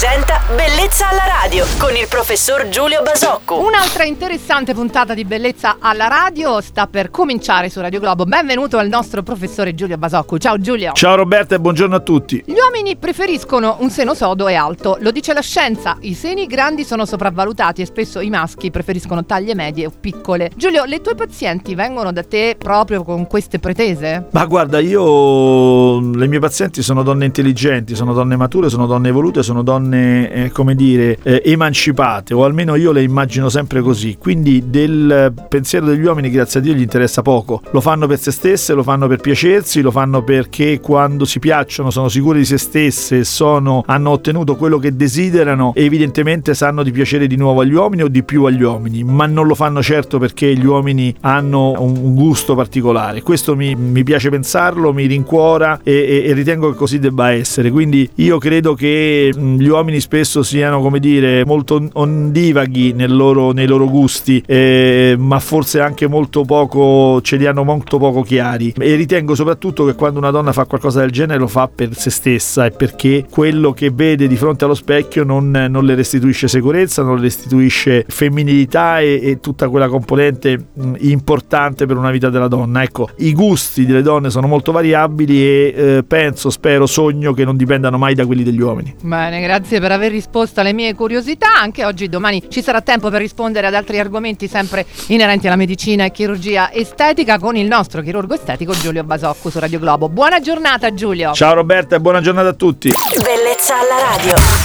presenta Bellezza alla radio con il professor Giulio Basocco. Un'altra interessante puntata di Bellezza alla radio sta per cominciare su Radio Globo. Benvenuto al nostro professore Giulio Basocco. Ciao Giulio. Ciao Roberta e buongiorno a tutti. Gli uomini preferiscono un seno sodo e alto, lo dice la scienza. I seni grandi sono sopravvalutati e spesso i maschi preferiscono taglie medie o piccole. Giulio, le tue pazienti vengono da te proprio con queste pretese? Ma guarda, io le mie pazienti sono donne intelligenti, sono donne mature, sono donne evolute, sono donne, eh, come dire, eh, emancipate, o almeno io le immagino sempre così. Quindi del pensiero degli uomini, grazie a Dio, gli interessa poco. Lo fanno per se stesse, lo fanno per piacersi, lo fanno perché quando si piacciono sono sicure di se stesse, sono, hanno ottenuto quello che desiderano e evidentemente sanno di piacere di nuovo agli uomini o di più agli uomini, ma non lo fanno certo perché gli uomini hanno un gusto particolare. Questo mi, mi piace pensarlo, mi rincuora e, e, e ritengo che così debba essere. Quindi io credo che gli uomini spesso siano, come dire, molto ondivaghi loro, nei loro gusti, eh, ma forse anche molto poco, ce li hanno molto poco chiari. E ritengo soprattutto che quando una donna fa qualcosa del genere lo fa per se stessa e perché quello che vede di fronte allo specchio non, non le restituisce sicurezza, non le restituisce femminilità e, e tutta quella componente mh, importante per una vita della donna. Ecco, i gusti delle donne sono molto variabili e eh, penso, spero, sogno che non dipendano mai da quelli degli uomini. Bene, grazie per aver risposto alle mie curiosità. Anche oggi domani ci sarà tempo per rispondere ad altri argomenti sempre inerenti alla medicina e chirurgia estetica con il nostro chirurgo estetico Giulio Basocco su Radio Globo. Buona giornata Giulio. Ciao Roberta e buona giornata a tutti. Bellezza alla radio.